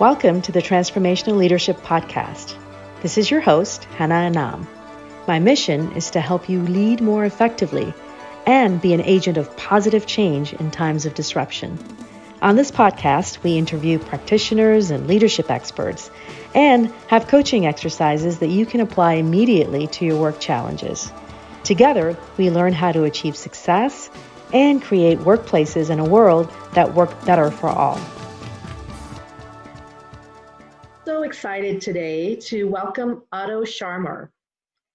Welcome to the Transformational Leadership Podcast. This is your host, Hannah Anam. My mission is to help you lead more effectively and be an agent of positive change in times of disruption. On this podcast, we interview practitioners and leadership experts and have coaching exercises that you can apply immediately to your work challenges. Together, we learn how to achieve success and create workplaces in a world that work better for all so excited today to welcome Otto Scharmer.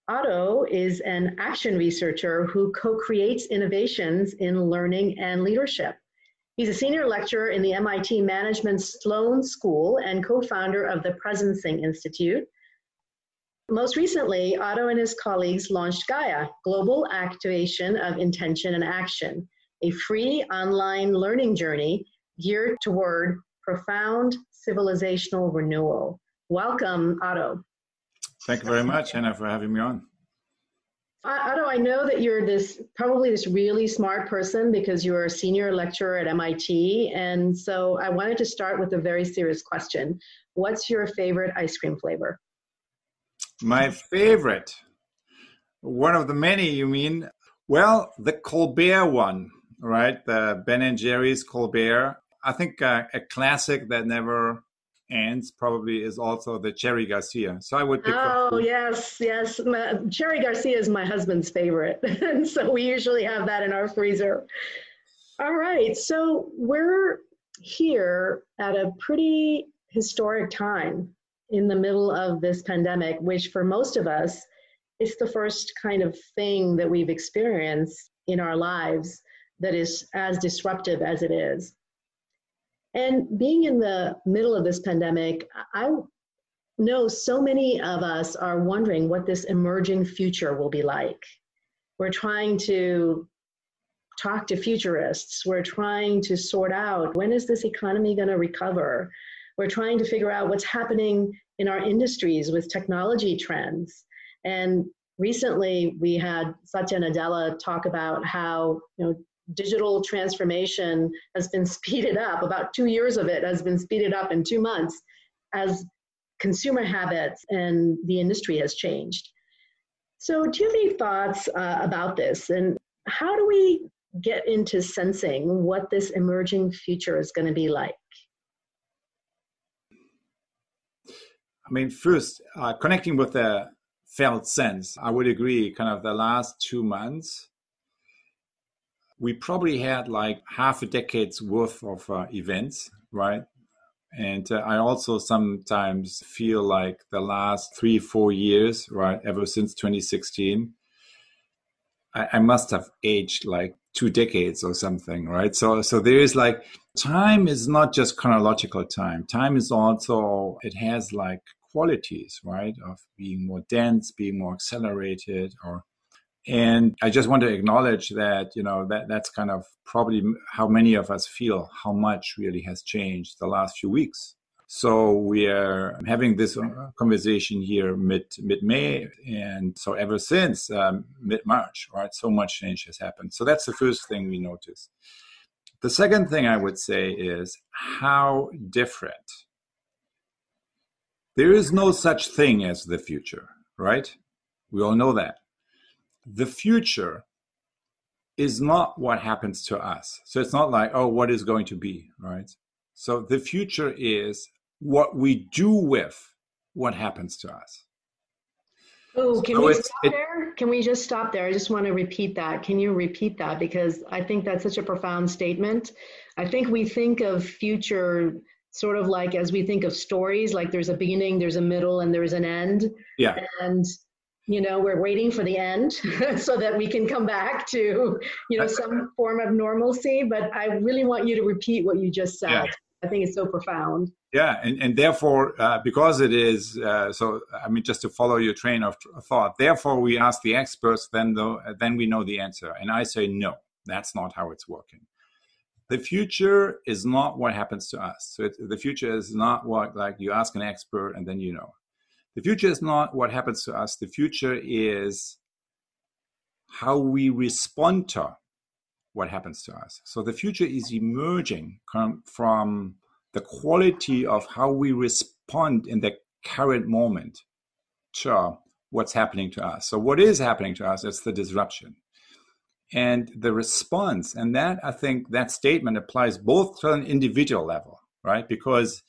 Otto is an action researcher who co creates innovations in learning and leadership. He's a senior lecturer in the MIT Management Sloan School and co founder of the Presencing Institute. Most recently, Otto and his colleagues launched Gaia, Global Activation of Intention and Action, a free online learning journey geared toward profound civilizational renewal. Welcome, Otto. Thank you very much, Anna, for having me on. Uh, Otto, I know that you're this probably this really smart person because you're a senior lecturer at MIT. And so I wanted to start with a very serious question. What's your favorite ice cream flavor? My favorite, one of the many, you mean? Well, the Colbert one, right? The Ben and Jerry's Colbert. I think uh, a classic that never ends probably is also the Cherry Garcia. So I would pick. Oh yes, yes. My, Cherry Garcia is my husband's favorite, and so we usually have that in our freezer. All right, so we're here at a pretty historic time in the middle of this pandemic, which for most of us, it's the first kind of thing that we've experienced in our lives that is as disruptive as it is. And being in the middle of this pandemic, I know so many of us are wondering what this emerging future will be like. We're trying to talk to futurists. We're trying to sort out when is this economy going to recover? We're trying to figure out what's happening in our industries with technology trends. And recently we had Satya Nadella talk about how you know digital transformation has been speeded up. About two years of it has been speeded up in two months as consumer habits and the industry has changed. So, do you have any thoughts uh, about this? And how do we get into sensing what this emerging future is going to be like? I mean, first, uh, connecting with the felt sense, I would agree, kind of the last two months we probably had like half a decade's worth of uh, events, right? And uh, I also sometimes feel like the last three, four years, right, ever since 2016, I, I must have aged like two decades or something, right? So, so there is like time is not just chronological time. Time is also it has like qualities, right, of being more dense, being more accelerated, or and i just want to acknowledge that you know that that's kind of probably how many of us feel how much really has changed the last few weeks. So we are having this uh, conversation here mid mid may and so ever since um, mid march right so much change has happened. So that's the first thing we notice the second thing i would say is how different. There is no such thing as the future right? We all know that the future is not what happens to us. So it's not like, oh, what is going to be, right? So the future is what we do with what happens to us. Oh, can so we stop it, there? Can we just stop there? I just want to repeat that. Can you repeat that? Because I think that's such a profound statement. I think we think of future sort of like as we think of stories, like there's a beginning, there's a middle, and there's an end. Yeah. And you know we're waiting for the end so that we can come back to you know some form of normalcy. But i really want you to repeat what you just said. Yeah. i think it's so profound. Yeah and, and therefore uh, because it is uh, so i mean just to follow your train of thought therefore we ask the experts then though then we know the answer. And i say no that's not how it's working. The future is not what happens to us. So it, the future is not what like you ask an expert and then you know the future is not what happens to us. The future is how we respond to what happens to us. So the future is emerging from the quality of how we respond in the current moment to what's happening to us. So, what is happening to us It's the disruption and the response. And that, I think, that statement applies both to an individual level, right? Because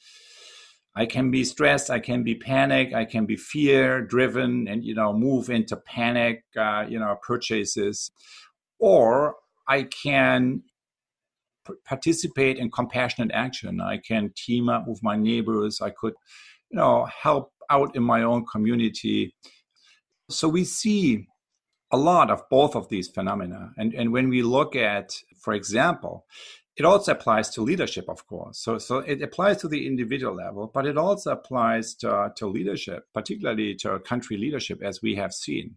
I can be stressed, I can be panic, I can be fear driven, and you know move into panic, uh, you know, purchases, or I can participate in compassionate action. I can team up with my neighbors. I could, you know, help out in my own community. So we see a lot of both of these phenomena. And, and when we look at, for example, it also applies to leadership, of course. So, so it applies to the individual level, but it also applies to, to leadership, particularly to country leadership, as we have seen.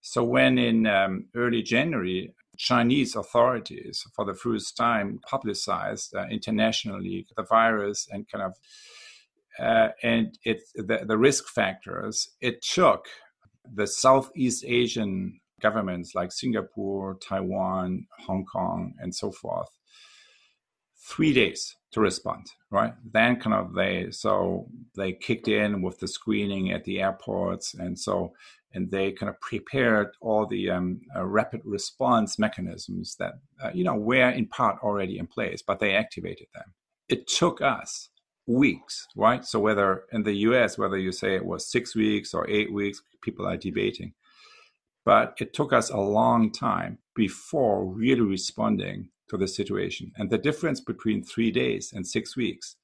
So, when in um, early January, Chinese authorities, for the first time, publicized uh, internationally the virus and kind of uh, and it the, the risk factors, it took the Southeast Asian governments like Singapore, Taiwan, Hong Kong, and so forth, three days to respond, right? Then kind of they so they kicked in with the screening at the airports, and so and they kind of prepared all the um, uh, rapid response mechanisms that uh, you know were in part already in place, but they activated them. It took us weeks, right? So whether in the US, whether you say it was six weeks or eight weeks, people are debating. But it took us a long time before really responding to the situation. And the difference between three days and six weeks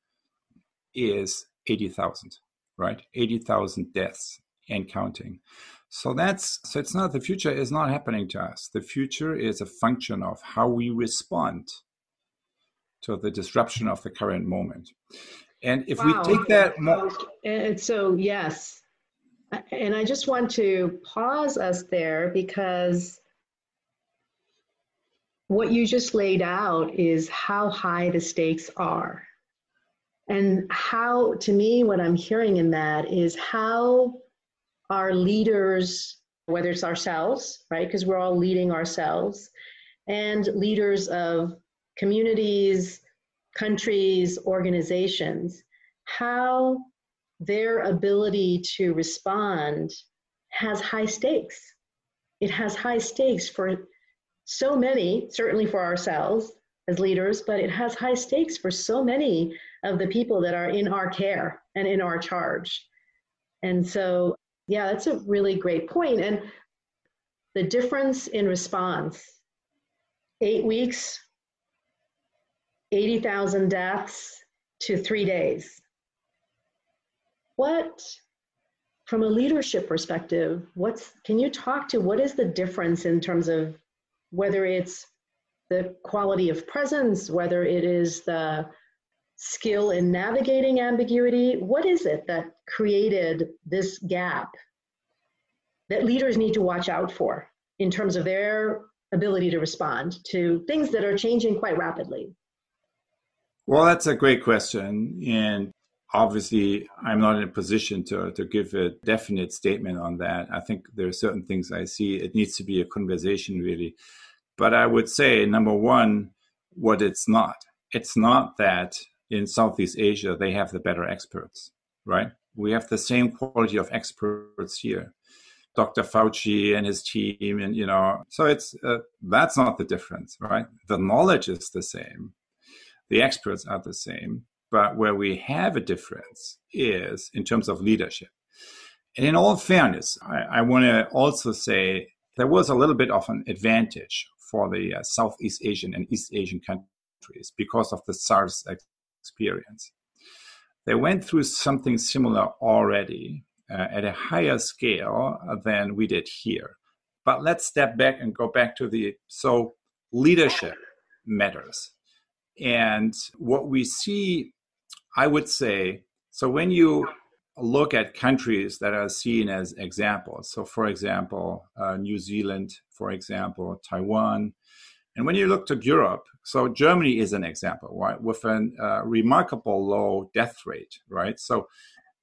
is 80,000, right? 80,000 deaths and counting. So that's so it's not the future is not happening to us. The future is a function of how we respond to the disruption of the current moment. And if wow. we take that more. And so, yes. And I just want to pause us there because what you just laid out is how high the stakes are. And how, to me, what I'm hearing in that is how our leaders, whether it's ourselves, right, because we're all leading ourselves, and leaders of communities, countries, organizations, how their ability to respond has high stakes. It has high stakes for so many, certainly for ourselves as leaders, but it has high stakes for so many of the people that are in our care and in our charge. And so, yeah, that's a really great point. And the difference in response eight weeks 80,000 deaths to three days. What, from a leadership perspective, what's, can you talk to what is the difference in terms of whether it's the quality of presence, whether it is the skill in navigating ambiguity? What is it that created this gap that leaders need to watch out for in terms of their ability to respond to things that are changing quite rapidly? Well, that's a great question. And obviously, I'm not in a position to, to give a definite statement on that. I think there are certain things I see. It needs to be a conversation, really. But I would say, number one, what it's not. It's not that in Southeast Asia they have the better experts, right? We have the same quality of experts here. Dr. Fauci and his team, and you know, so it's uh, that's not the difference, right? The knowledge is the same the experts are the same. But where we have a difference is in terms of leadership. And in all fairness, I, I want to also say there was a little bit of an advantage for the uh, Southeast Asian and East Asian countries because of the SARS experience. They went through something similar already uh, at a higher scale than we did here. But let's step back and go back to the so leadership matters. And what we see, I would say, so when you look at countries that are seen as examples, so for example, uh, New Zealand, for example, Taiwan, and when you look to Europe, so Germany is an example, right, with a uh, remarkable low death rate, right? So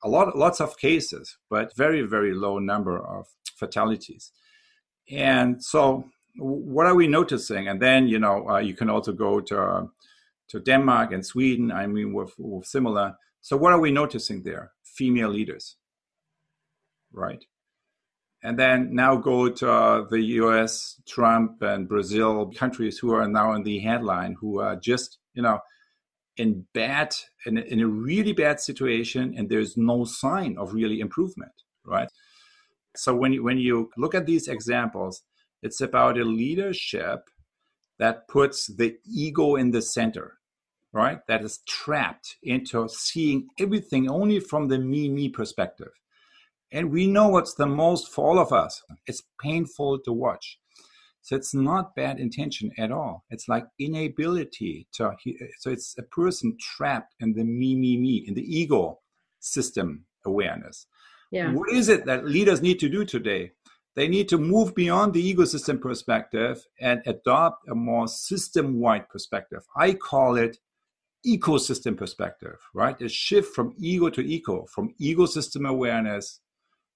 a lot, lots of cases, but very, very low number of fatalities. And so, what are we noticing? And then, you know, uh, you can also go to to Denmark and Sweden. I mean, we're similar. So, what are we noticing there? Female leaders, right? And then now go to uh, the US, Trump, and Brazil, countries who are now in the headline, who are just, you know, in bad, in, in a really bad situation, and there's no sign of really improvement, right? So when you, when you look at these examples, it's about a leadership that puts the ego in the center, right? That is trapped into seeing everything only from the me, me perspective. And we know what's the most for all of us. It's painful to watch. So it's not bad intention at all. It's like inability to. So it's a person trapped in the me, me, me, in the ego system awareness. Yeah. What is it that leaders need to do today? They need to move beyond the ego system perspective and adopt a more system wide perspective. I call it ecosystem perspective, right? A shift from ego to eco, from ego system awareness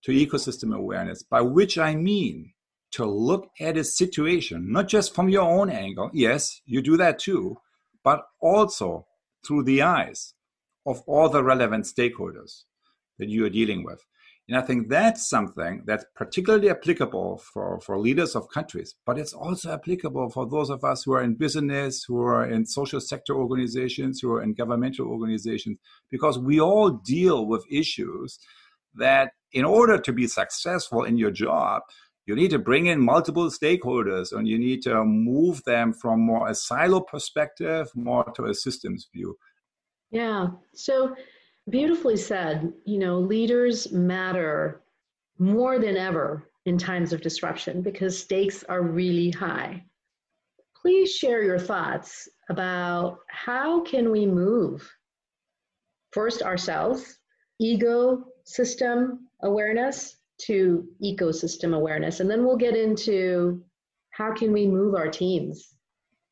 to ecosystem awareness, by which I mean to look at a situation, not just from your own angle. Yes, you do that too, but also through the eyes of all the relevant stakeholders that you are dealing with. And I think that's something that's particularly applicable for, for leaders of countries, but it's also applicable for those of us who are in business, who are in social sector organizations, who are in governmental organizations, because we all deal with issues that in order to be successful in your job, you need to bring in multiple stakeholders and you need to move them from more a silo perspective more to a systems view. Yeah. So beautifully said. You know, leaders matter more than ever in times of disruption because stakes are really high. Please share your thoughts about how can we move first ourselves, ego system awareness to ecosystem awareness. And then we'll get into how can we move our teams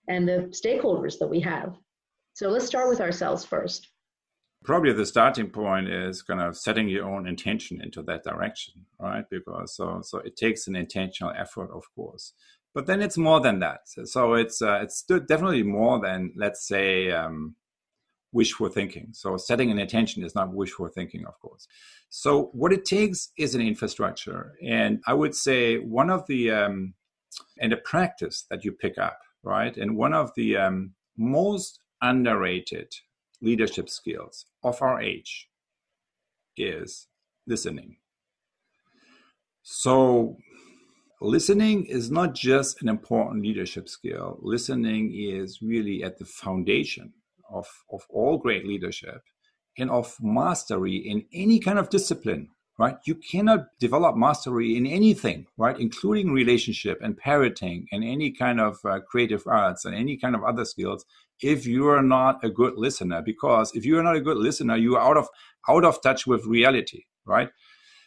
and the stakeholders that we have. So let's start with ourselves first probably the starting point is kind of setting your own intention into that direction right? Because so so it takes an intentional effort of course. But then it's more than that. So it's uh, it's definitely more than let's say um, wishful thinking. So setting an intention is not wishful thinking of course. So what it takes is an infrastructure. And i would say one of the um, and a practice that you pick up right? And one of the um, most underrated leadership skills of our age is listening. So, listening is not just an important leadership skill, listening is really at the foundation of, of all great leadership and of mastery in any kind of discipline right? You cannot develop mastery in anything right? Including relationship and parenting and any kind of uh, creative arts and any kind of other skills if you are not a good listener because if you are not a good listener you are out of out of touch with reality right?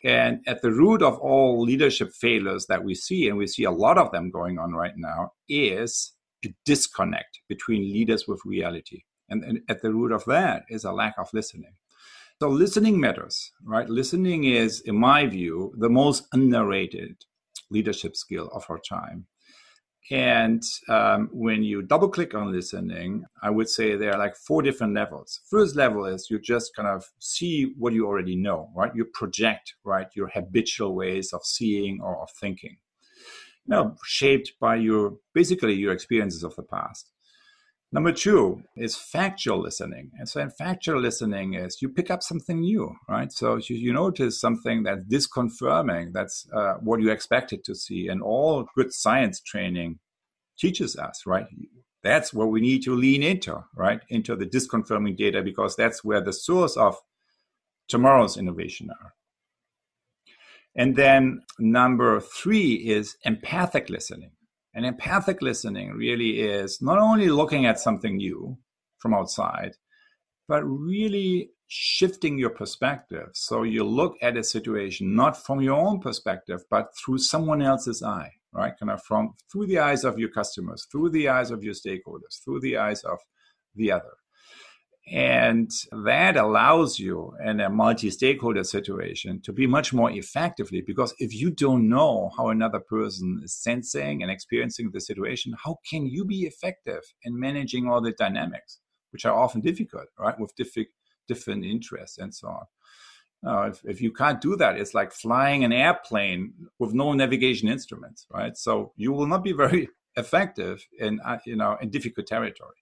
And at the root of all leadership failures that we see and we see a lot of them going on right now is a disconnect between leaders with reality. And, and at the root of that is a lack of listening. So listening matters right? Listening is in my view the most underrated leadership skill of our time and um, when you double click on listening, I would say there are like four different levels. First level is you just kind of see what you already know, right? You project, right, your habitual ways of seeing or of thinking, you know, shaped by your basically your experiences of the past. Number two is factual listening. And so in factual listening is you pick up something new, right? So you, you notice something that's disconfirming, that's uh, what you expected to see. And all good science training teaches us, right? That's where we need to lean into, right? Into the disconfirming data because that's where the source of tomorrow's innovation are. And then number three is empathic listening. And empathic listening really is not only looking at something new from outside, but really shifting your perspective. So you look at a situation not from your own perspective, but through someone else's eye, right? Kind of from through the eyes of your customers, through the eyes of your stakeholders, through the eyes of the other. And that allows you in a multi stakeholder situation to be much more effectively because if you don't know how another person is sensing and experiencing the situation, how can you be effective in managing all the dynamics? which are often difficult, right, with different different interests and so on. Uh, if, if you can't do that, it's like flying an airplane with no navigation instruments, right? So you will not be very effective in uh, you know in difficult territory.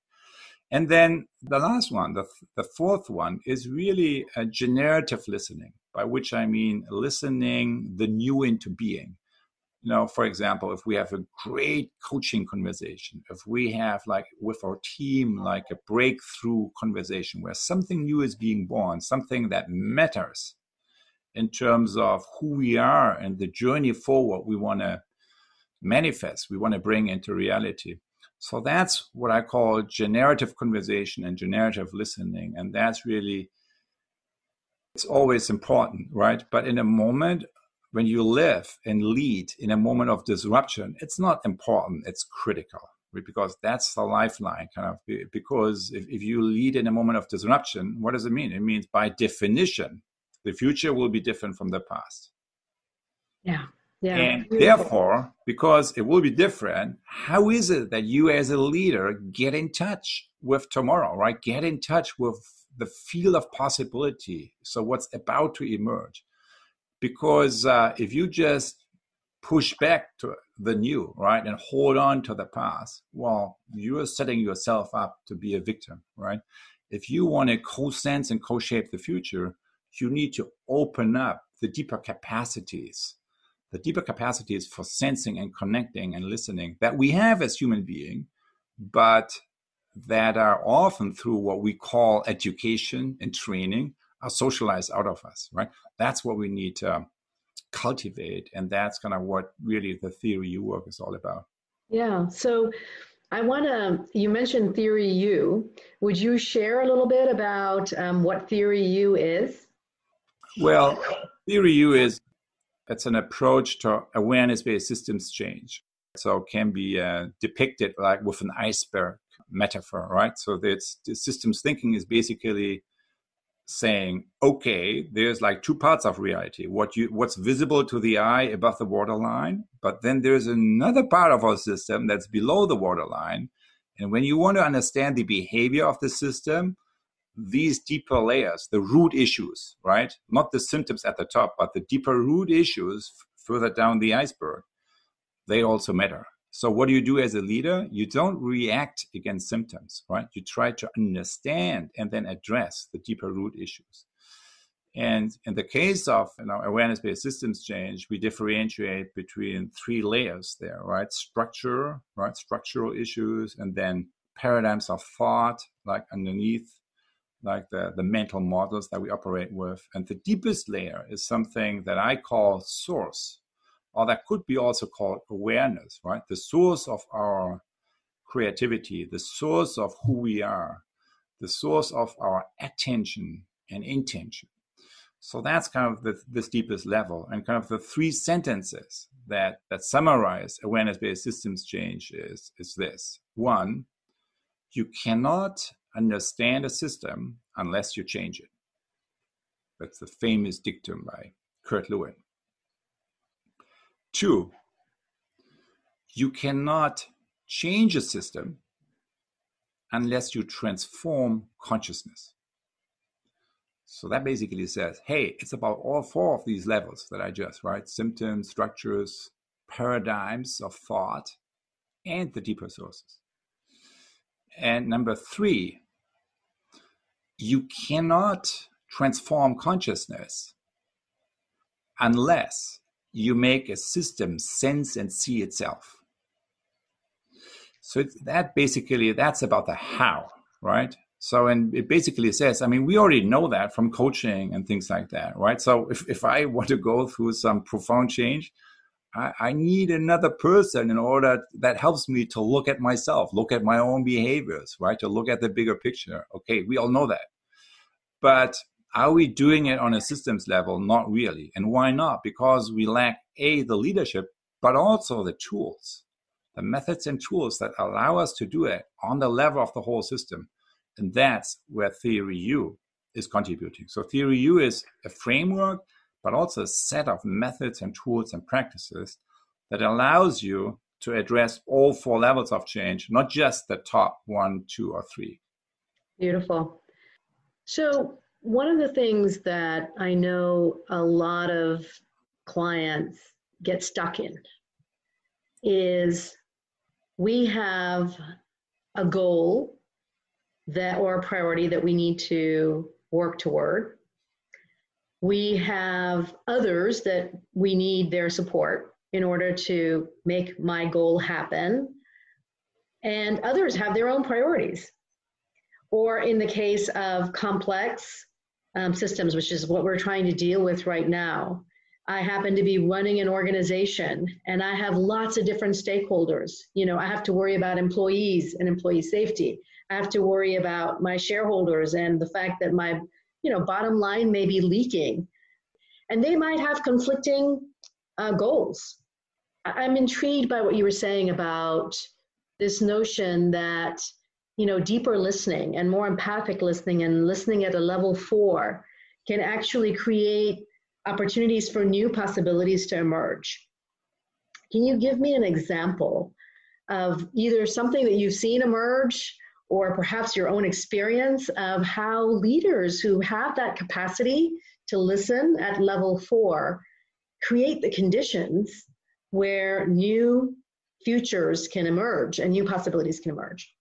And then the last one, the, the fourth one, is really a generative listening, by which I mean listening the new into being. You know, for example, if we have a great coaching conversation, if we have like with our team, like a breakthrough conversation where something new is being born, something that matters in terms of who we are and the journey forward we want to manifest, we want to bring into reality so that's what I call generative conversation and generative listening. And that's really, it's always important, right? But in a moment when you live and lead in a moment of disruption, it's not important, it's critical. Because that's the lifeline, kind of. Because if, if you lead in a moment of disruption, what does it mean? It means, by definition, the future will be different from the past. Yeah. Yeah, and therefore, because it will be different, how is it that you as a leader get in touch with tomorrow, right? Get in touch with the field of possibility. So, what's about to emerge? Because uh, if you just push back to the new, right, and hold on to the past, well, you are setting yourself up to be a victim, right? If you want to co sense and co shape the future, you need to open up the deeper capacities the deeper capacities for sensing and connecting and listening that we have as human beings, but that are often through what we call education and training are socialized out of us, right? That's what we need to cultivate. And that's kind of what really the theory U work is all about. Yeah. So I want to, you mentioned Theory U. Would you share a little bit about um, what Theory U is? Well, Theory U is it's an approach to awareness-based systems change. So can be uh, depicted like with an iceberg metaphor, right? So that's the systems thinking is basically saying, okay, there's like two parts of reality. What you what's visible to the eye above the waterline, but then there's another part of our system that's below the waterline. And when you want to understand the behavior of the system, these deeper layers, the root issues, right? Not the symptoms at the top, but the deeper root issues further down the iceberg, they also matter. So, what do you do as a leader? You don't react against symptoms, right? You try to understand and then address the deeper root issues. And in the case of you know, awareness-based systems change, we differentiate between three layers there, right? Structure, right? Structural issues, and then paradigms of thought, like underneath like the, the mental models that we operate with. And the deepest layer is something that I call source, or that could be also called awareness, right? The source of our creativity, the source of who we are, the source of our attention and intention. So that's kind of the, this deepest level, and kind of the three sentences that that summarize awareness-based systems change is is this: one, you cannot understand a system unless you change it. That's the famous dictum by Kurt Lewin. Two, you cannot change a system unless you transform consciousness. So that basically says, hey, it's about all four of these levels that I just, right? Symptoms, structures, paradigms of thought, and the deeper sources. And number three, you cannot transform consciousness unless you make a system sense and see itself. So that basically that's about the how, right? So and it basically says, I mean, we already know that from coaching and things like that, right? So if, if I want to go through some profound change, I, I need another person in order that helps me to look at myself, look at my own behaviors, right? To look at the bigger picture. Okay, we all know that. But are we doing it on a systems level? Not really. And why not? Because we lack A, the leadership, but also the tools, the methods and tools that allow us to do it on the level of the whole system. And that's where Theory U is contributing. So Theory U is a framework but also a set of methods and tools and practices that allows you to address all four levels of change, not just the top one, two, or three. Beautiful. So, one of the things that I know a lot of clients get stuck in is we have a goal that or a priority that we need to work toward. We have others that we need their support in order to make my goal happen. And others have their own priorities. Or in the case of complex um, systems, which is what we're trying to deal with right now, I happen to be running an organization and I have lots of different stakeholders. You know, I have to worry about employees and employee safety. I have to worry about my shareholders and the fact that my, you know, bottom line may be leaking. And they might have conflicting uh, goals. I'm intrigued by what you were saying about this notion that, you know, deeper listening and more empathic listening and listening at a level four can actually create opportunities for new possibilities to emerge. Can you give me an example of either something that you've seen emerge or perhaps your own experience of how leaders who have that capacity to listen at level four create the conditions where new futures can emerge and new possibilities can emerge?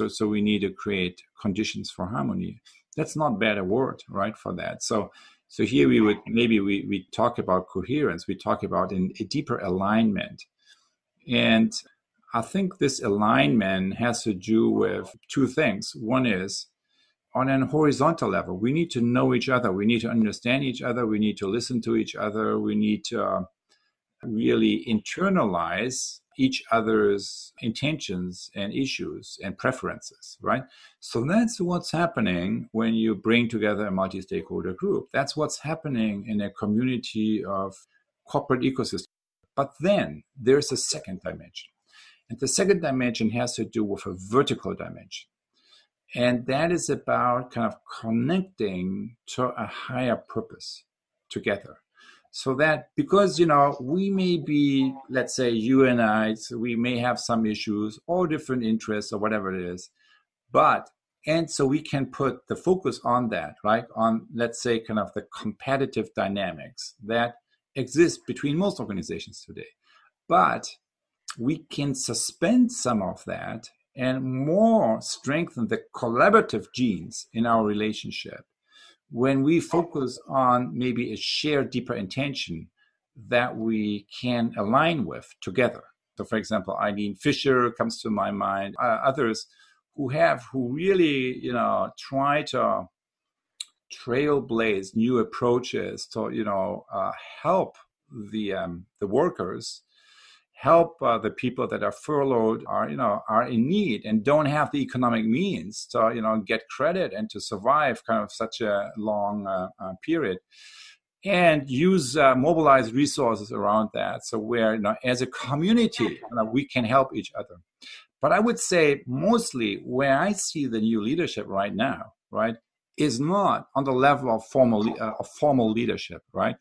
So, so we need to create conditions for harmony. That's not bad a word, right, for that. So so here we would maybe we, we talk about coherence, we talk about in a deeper alignment. And I think this alignment has to do with two things. One is on an horizontal level, we need to know each other, we need to understand each other, we need to listen to each other, we need to uh, really internalize each other's intentions and issues and preferences, right? So that's what's happening when you bring together a multi stakeholder group. That's what's happening in a community of corporate ecosystem. But then there's a second dimension. And the second dimension has to do with a vertical dimension. And that is about kind of connecting to a higher purpose together. So that because you know we may be let's say you and i so we may have some issues or different interests or whatever it is. But and so we can put the focus on that right? On let's say kind of the competitive dynamics that exist between most organizations today. But we can suspend some of that and more strengthen the collaborative genes in our relationship when we focus on maybe a shared deeper intention that we can align with together. So, for example, Eileen Fisher comes to my mind, uh, others who have, who really, you know, try to trailblaze new approaches to, you know, uh, help the um, the workers help uh, the people that are furloughed are you know are in need and don't have the economic means to you know get credit and to survive kind of such a long uh, uh, period. And use uh, mobilized resources around that. So where you know as a community you know, we can help each other. But i would say mostly where i see the new leadership right now right is not on the level of formal uh, of formal leadership right?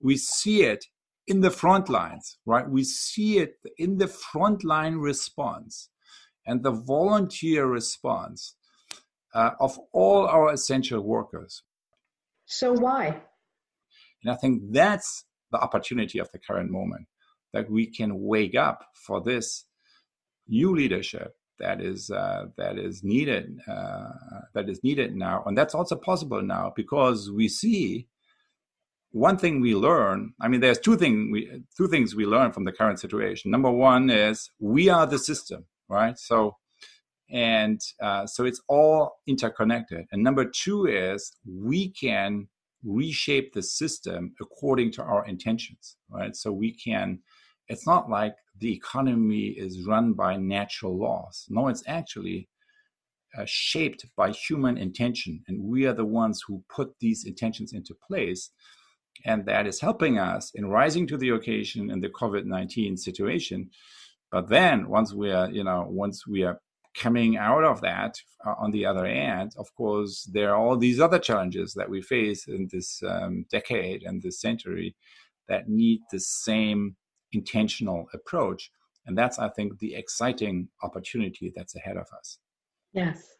We see it in the front lines, right? We see it in the frontline response and the volunteer response uh, of all our essential workers. So, why? And I think that's the opportunity of the current moment that we can wake up for this new leadership that is uh, that is needed uh, that is needed now, and that's also possible now because we see one thing we learn i mean there's two thing we two things we learn from the current situation. Number one is we are the system right? So and uh, so it's all interconnected. And number two is we can reshape the system according to our intentions right? So we can it's not like the economy is run by natural laws. No it's actually uh, shaped by human intention. And we are the ones who put these intentions into place and that is helping us in rising to the occasion in the covid-19 situation. But then once we are you know once we are coming out of that uh, on the other end of course there are all these other challenges that we face in this um, decade and this century that need the same intentional approach. And that's i think the exciting opportunity that's ahead of us. Yes.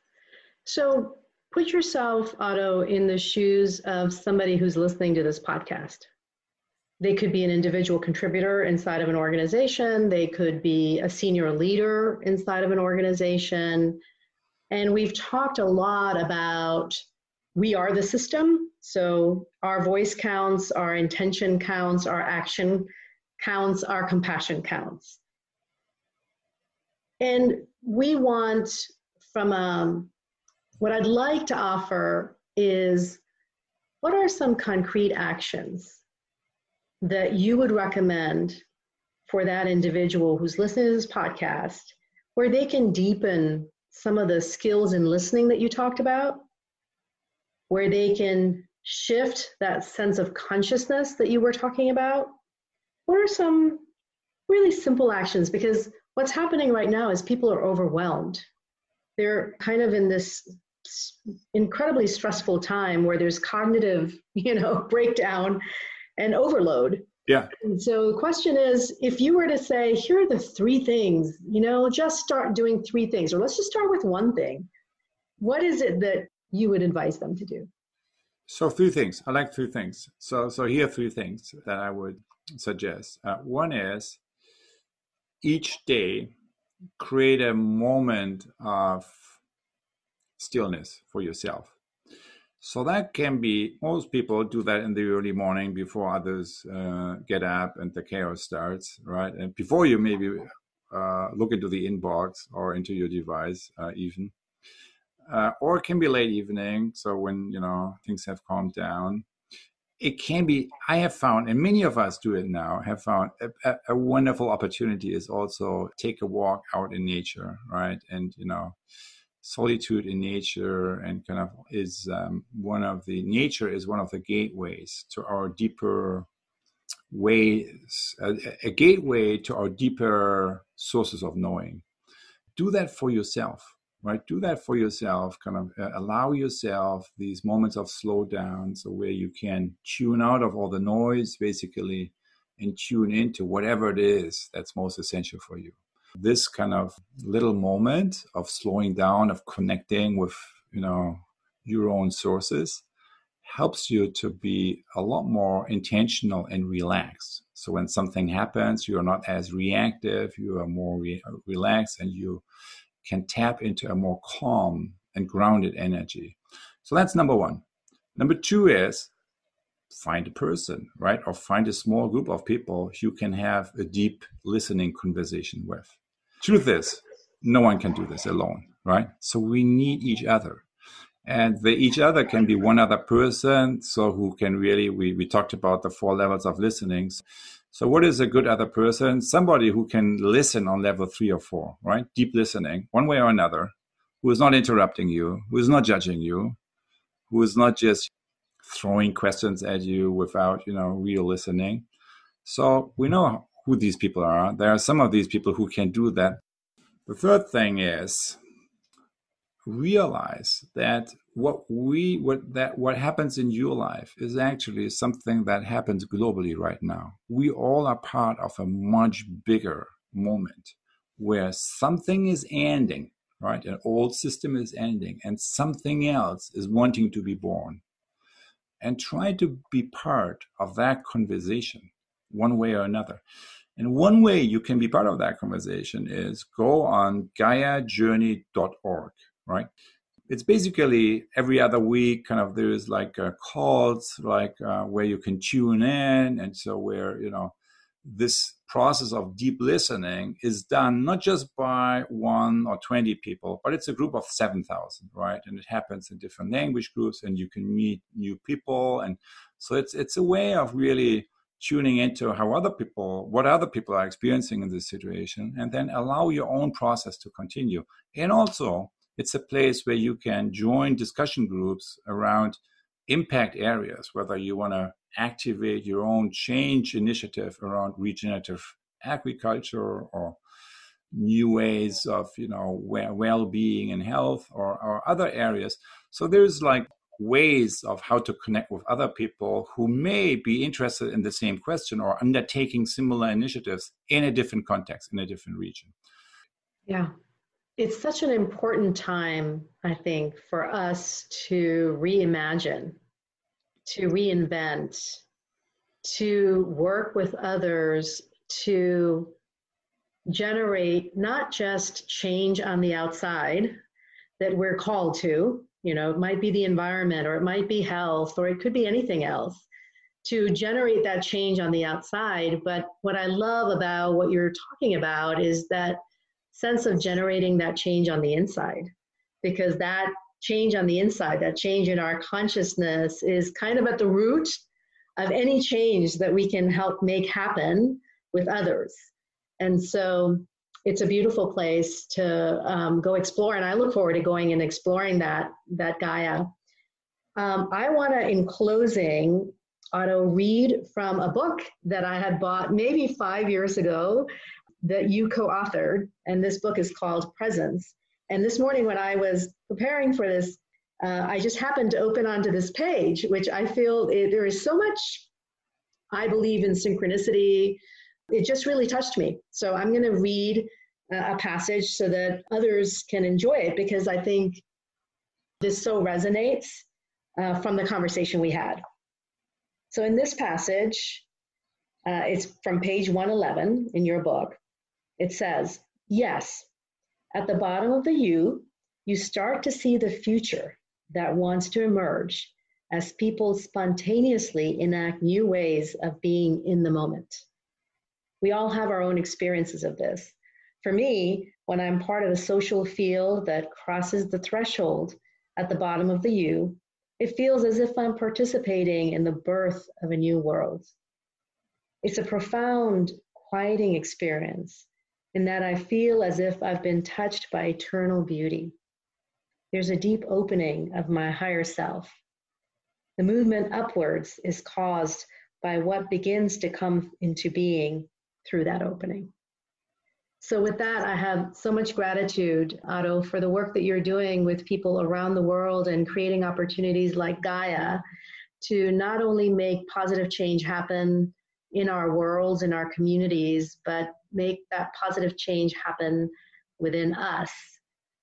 So put yourself, Otto, in the shoes of somebody who's listening to this podcast. They could be an individual contributor inside of an organization, they could be a senior leader inside of an organization. And we've talked a lot about we are the system. So our voice counts, our intention counts, our action counts, our compassion counts. And we want, from um, what I'd like to offer is what are some concrete actions that you would recommend for that individual who's listening to this podcast where they can deepen some of the skills in listening that you talked about, where they can shift that sense of consciousness that you were talking about? What are some really simple actions? Because what's happening right now is people are overwhelmed. They're kind of in this incredibly stressful time where there's cognitive, you know, breakdown and overload. Yeah. And so the question is if you were to say, here are the three things, you know, just start doing three things, or let's just start with one thing. What is it that you would advise them to do? So three things. I like three things. So so here are three things that I would suggest. Uh, one is each day create a moment of stillness for yourself. So that can be most people do that in the early morning before others uh, get up and the chaos starts, right? And before you maybe uh, look into the inbox or into your device, uh, even, uh, or it can be late evening. So when you know things have calmed down, it can be. I have found, and many of us do it now. Have found a, a, a wonderful opportunity is also take a walk out in nature, right? And you know solitude in nature and kind of is um, one of the nature is one of the gateways to our deeper ways a, a, gateway to our deeper sources of knowing. Do that for yourself right? Do that for yourself kind of uh, allow yourself these moments of slowdown so where you can tune out of all the noise basically and tune into whatever it is that's most essential for you this kind of little moment of slowing down, of connecting with, you know, your own sources helps you to be a lot more intentional and relaxed. So when something happens, you are not as reactive, you are more re- relaxed and you can tap into a more calm and grounded energy. So that's number one. Number two is find a person, right? Or find a small group of people you can have a deep listening conversation with. Truth is, no one can do this alone, right? So we need each other. And the each other can be one other person. So who can really, we, we talked about the four levels of listening. So what is a good other person? Somebody who can listen on level three or four, right? Deep listening, one way or another, who is not interrupting you, who is not judging you, who is not just throwing questions at you without, you know, real listening. So we know who these people are. There are some of these people who can do that. The third thing is realize that what we what that what happens in your life is actually something that happens globally right now. We all are part of a much bigger moment where something is ending, right? An old system is ending and something else is wanting to be born. And try to be part of that conversation one way or another. And one way you can be part of that conversation is go on GaiaJourney.org, right? It's basically every other week, kind of there's like uh, calls, like uh, where you can tune in. And so, where, you know, this process of deep listening is done not just by one or 20 people, but it's a group of 7,000, right? And it happens in different language groups and you can meet new people. And so it's, it's a way of really tuning into how other people, what other people are experiencing in this situation, and then allow your own process to continue. And also, it's a place where you can join discussion groups around impact areas, whether you want to activate your own change initiative around regenerative agriculture or new ways of you know well-being and health or, or other areas so there's like ways of how to connect with other people who may be interested in the same question or undertaking similar initiatives in a different context, in a different region. Yeah. it's such an important time, I think, for us to reimagine, to reinvent, to work with others to generate not just change on the outside that we're called to, you know, it might be the environment or it might be health or it could be anything else to generate that change on the outside. But what I love about what you're talking about is that sense of generating that change on the inside, because that change on the inside, that change in our consciousness is kind of at the root of any change that we can help make happen with others. And so it's a beautiful place to um, go explore. And I look forward to going and exploring that, that Gaia. Um, I want to, in closing, Otto, read from a book that I had bought maybe five years ago that you co authored. And this book is called Presence. And this morning, when I was preparing for this, uh, I just happened to open onto this page, which I feel it, there is so much, I believe in synchronicity. It just really touched me. So I'm going to read a passage so that others can enjoy it because I think this so resonates uh, from the conversation we had. So in this passage, uh, it's from page 111 in your book. It says, Yes, at the bottom of the U, you start to see the future that wants to emerge as people spontaneously enact new ways of being in the moment. We all have our own experiences of this. For me, when I'm part of a social field that crosses the threshold at the bottom of the U, it feels as if I'm participating in the birth of a new world. It's a profound, quieting experience in that I feel as if I've been touched by eternal beauty. There's a deep opening of my higher self. The movement upwards is caused by what begins to come into being through that opening. So, with that, I have so much gratitude, Otto, for the work that you're doing with people around the world and creating opportunities like Gaia to not only make positive change happen in our worlds, in our communities, but make that positive change happen within us.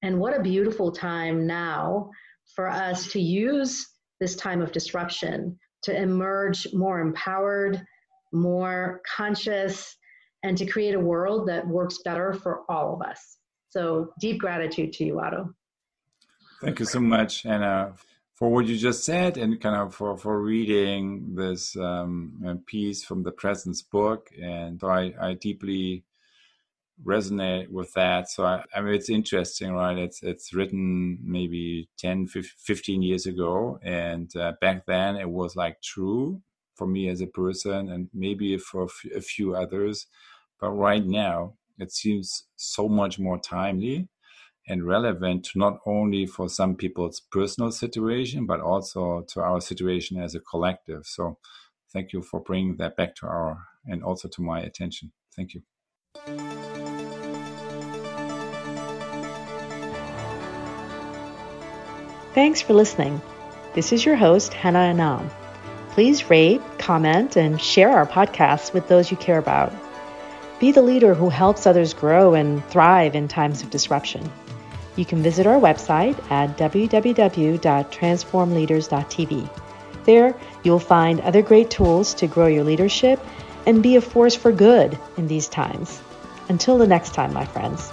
And what a beautiful time now for us to use this time of disruption to emerge more empowered, more conscious, and to create a world that works better for all of us. So, deep gratitude to you, Otto. Thank you so much, Anna, for what you just said and kind of for, for reading this um, piece from the Presence book. And I, I deeply resonate with that. So, I, I mean, it's interesting, right? It's, it's written maybe 10, 15 years ago. And uh, back then it was like true for me as a person and maybe for a few others but right now, it seems so much more timely and relevant not only for some people's personal situation, but also to our situation as a collective. So thank you for bringing that back to our and also to my attention. Thank you. Thanks for listening. This is your host, Hannah Anam. Please rate, comment, and share our podcasts with those you care about. Be the leader who helps others grow and thrive in times of disruption. You can visit our website at www.transformleaders.tv. There, you'll find other great tools to grow your leadership and be a force for good in these times. Until the next time, my friends.